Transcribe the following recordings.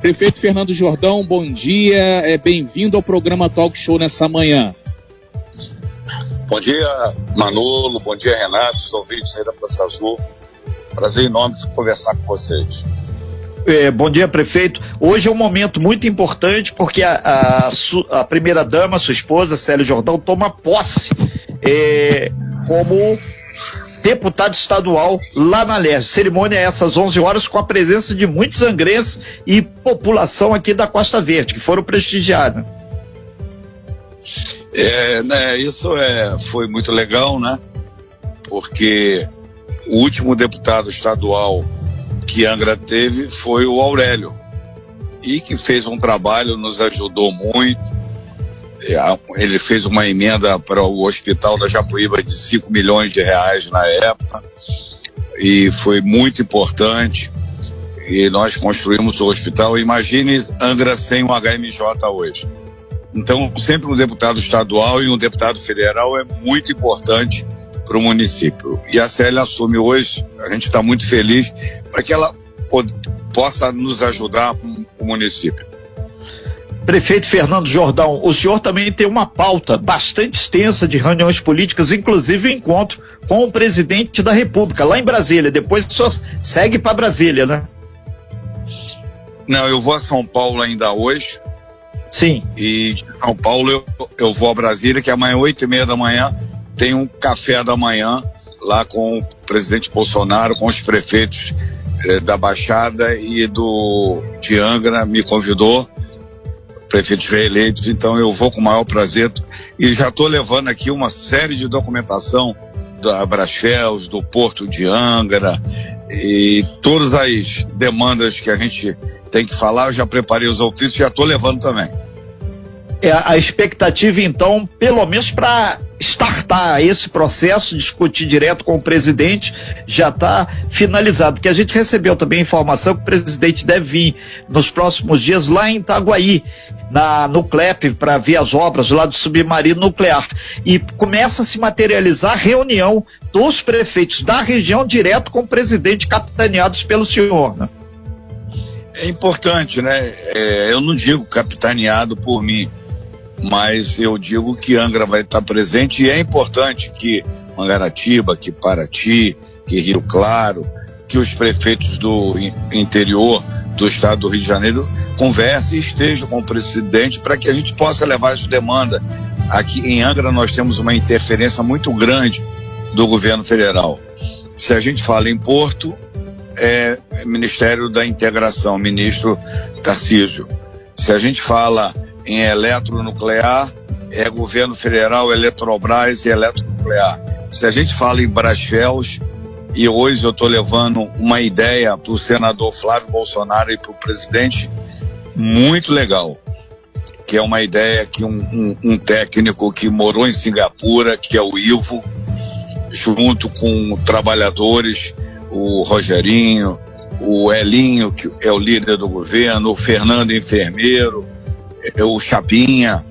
Prefeito Fernando Jordão, bom dia, é bem-vindo ao programa Talk Show nessa manhã. Bom dia, Manolo, bom dia, Renato, os ouvintes aí da Praça Azul. Prazer enorme conversar com vocês. É, bom dia, prefeito. Hoje é um momento muito importante porque a, a, a primeira-dama, sua esposa, Célia Jordão, toma posse é, como deputado estadual lá na Leste. Cerimônia é essas 11 horas com a presença de muitos angrenses e população aqui da Costa Verde, que foram prestigiados. É, né, isso é, foi muito legal, né? Porque o último deputado estadual que Angra teve foi o Aurélio. E que fez um trabalho, nos ajudou muito ele fez uma emenda para o hospital da Japuíba de 5 milhões de reais na época e foi muito importante e nós construímos o hospital. Imagine Angra sem o HMJ hoje. Então, sempre um deputado estadual e um deputado federal é muito importante para o município. E a Célia assume hoje, a gente está muito feliz para que ela possa nos ajudar o município. Prefeito Fernando Jordão, o senhor também tem uma pauta bastante extensa de reuniões políticas, inclusive o um encontro com o presidente da República, lá em Brasília. Depois o senhor segue para Brasília, né? Não, eu vou a São Paulo ainda hoje. Sim. E de São Paulo eu, eu vou a Brasília, que amanhã, oito e meia da manhã, tem um café da manhã lá com o presidente Bolsonaro, com os prefeitos eh, da Baixada e do de Angra, me convidou prefeitos reeleitos, então eu vou com o maior prazer e já estou levando aqui uma série de documentação da Brasfels, do Porto de Angra e todas as demandas que a gente tem que falar, eu já preparei os ofícios e já estou levando também. É, a expectativa, então, pelo menos para startar esse processo, discutir direto com o presidente, já está finalizado. Que a gente recebeu também informação que o presidente deve vir nos próximos dias lá em Itaguaí, na, no CLEP, para ver as obras lá do submarino nuclear. E começa a se materializar a reunião dos prefeitos da região direto com o presidente, capitaneados pelo senhor. Né? É importante, né? É, eu não digo capitaneado por mim mas eu digo que Angra vai estar presente e é importante que Mangaratiba, que Paraty, que Rio Claro, que os prefeitos do interior do estado do Rio de Janeiro conversem e estejam com o presidente para que a gente possa levar as demandas. Aqui em Angra nós temos uma interferência muito grande do governo federal. Se a gente fala em Porto, é Ministério da Integração, ministro Tarcísio. Se a gente fala em eletronuclear, é governo federal, Eletrobras e eletronuclear. Se a gente fala em Brasfels, e hoje eu estou levando uma ideia para o senador Flávio Bolsonaro e para o presidente muito legal, que é uma ideia que um, um, um, técnico que morou em Singapura, que é o Ivo, junto com trabalhadores, o Rogerinho, o Elinho, que é o líder do governo, o Fernando Enfermeiro, o Chapinha,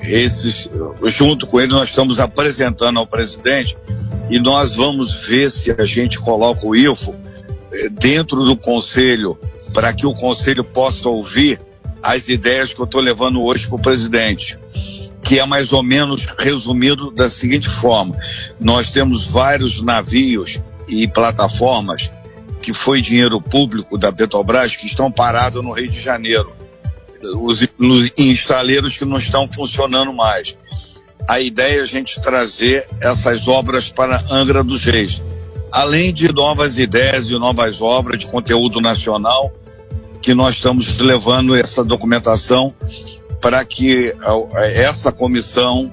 esses, junto com ele nós estamos apresentando ao presidente e nós vamos ver se a gente coloca o IFO eh, dentro do conselho para que o conselho possa ouvir as ideias que eu estou levando hoje para o presidente, que é mais ou menos resumido da seguinte forma: nós temos vários navios e plataformas que foi dinheiro público da Petrobras que estão parados no Rio de Janeiro os, os instaleiros que não estão funcionando mais. A ideia é a gente trazer essas obras para Angra dos Reis. Além de novas ideias e novas obras de conteúdo nacional, que nós estamos levando essa documentação para que essa comissão,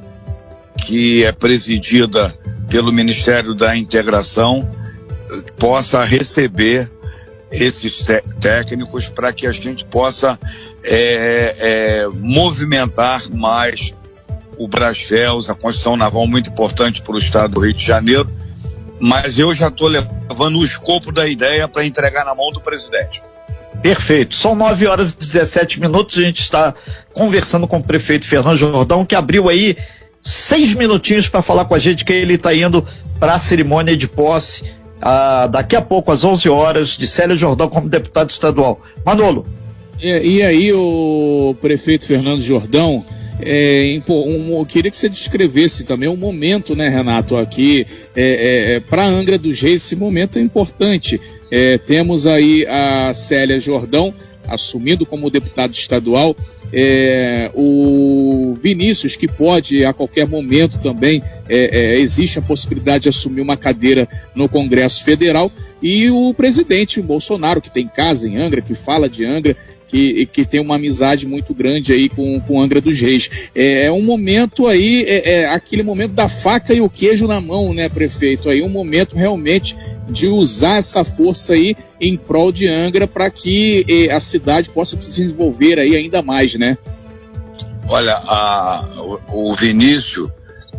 que é presidida pelo Ministério da Integração, possa receber esses técnicos para que a gente possa é, é, movimentar mais o Brasfels, a construção naval muito importante para o estado do Rio de Janeiro, mas eu já estou levando o escopo da ideia para entregar na mão do presidente. Perfeito. São 9 horas e 17 minutos. A gente está conversando com o prefeito Fernando Jordão, que abriu aí seis minutinhos para falar com a gente que ele está indo para a cerimônia de posse ah, daqui a pouco, às 11 horas, de Célio Jordão como deputado estadual. Manolo. E, e aí, o prefeito Fernando Jordão, é, um, eu queria que você descrevesse também o um momento, né, Renato, aqui é, é, é para Angra dos Reis, esse momento é importante. É, temos aí a Célia Jordão assumindo como deputado estadual, é, o Vinícius, que pode a qualquer momento também, existe a possibilidade de assumir uma cadeira no Congresso Federal, e o presidente Bolsonaro, que tem casa em Angra, que fala de Angra, que, que tem uma amizade muito grande aí com, com Angra dos Reis. É, é um momento aí, é, é, aquele momento da faca e o queijo na mão, né, prefeito? Aí um momento realmente de usar essa força aí em prol de Angra para que a cidade possa se desenvolver aí ainda mais, né? Olha, a, o, o Vinícius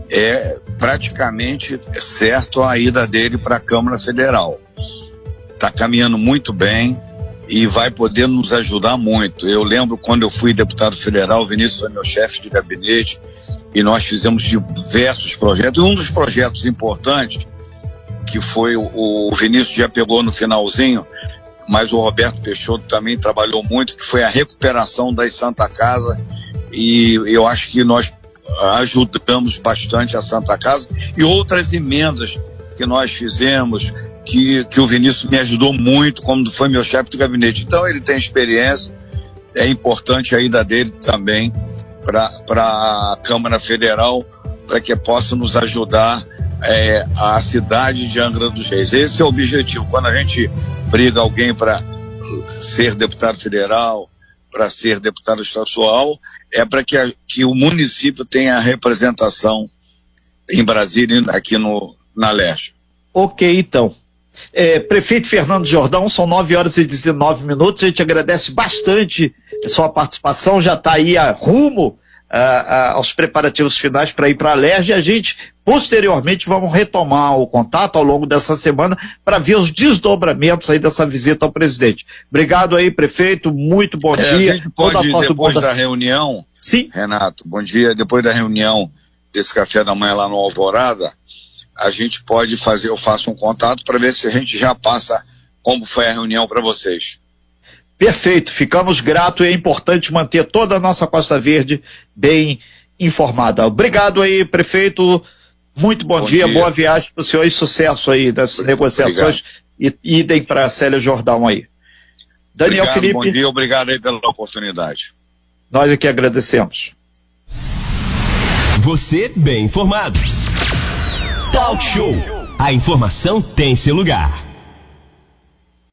é praticamente certo a ida dele para a Câmara Federal. Está caminhando muito bem, e vai poder nos ajudar muito. Eu lembro quando eu fui deputado federal, o Vinícius foi meu chefe de gabinete e nós fizemos diversos projetos. E um dos projetos importantes, que foi o, o Vinícius já pegou no finalzinho, mas o Roberto Peixoto também trabalhou muito, que foi a recuperação das Santa Casa e eu acho que nós ajudamos bastante a Santa Casa e outras emendas que nós fizemos, que, que o Vinícius me ajudou muito, como foi meu chefe de gabinete. Então ele tem experiência, é importante a ida dele também para a Câmara Federal, para que possa nos ajudar é, a cidade de Angra dos Reis. Esse é o objetivo. Quando a gente briga alguém para ser deputado federal, para ser deputado estadual, é para que, que o município tenha representação em Brasília, aqui no, na Leste. Ok, então. É, prefeito Fernando Jordão, são 9 horas e 19 minutos. A gente agradece bastante a sua participação. Já está aí a rumo aos preparativos finais para ir para a LERJ. E a gente, posteriormente, vamos retomar o contato ao longo dessa semana para ver os desdobramentos aí dessa visita ao presidente. Obrigado aí, prefeito. Muito bom é, dia. A gente pode, depois da, da reunião, Sim? Renato, bom dia. Depois da reunião desse café da manhã lá no Alvorada, a gente pode fazer, eu faço um contato para ver se a gente já passa como foi a reunião para vocês. Perfeito, ficamos gratos e é importante manter toda a nossa Costa Verde bem informada. Obrigado aí, prefeito. Muito bom, bom dia, dia, boa viagem para o senhor e sucesso aí das negociações obrigado. e idem para a Célia Jordão aí. Daniel obrigado, Felipe. Bom dia, obrigado aí pela oportunidade. Nós aqui agradecemos. Você bem informado. Talk Show. A informação tem seu lugar.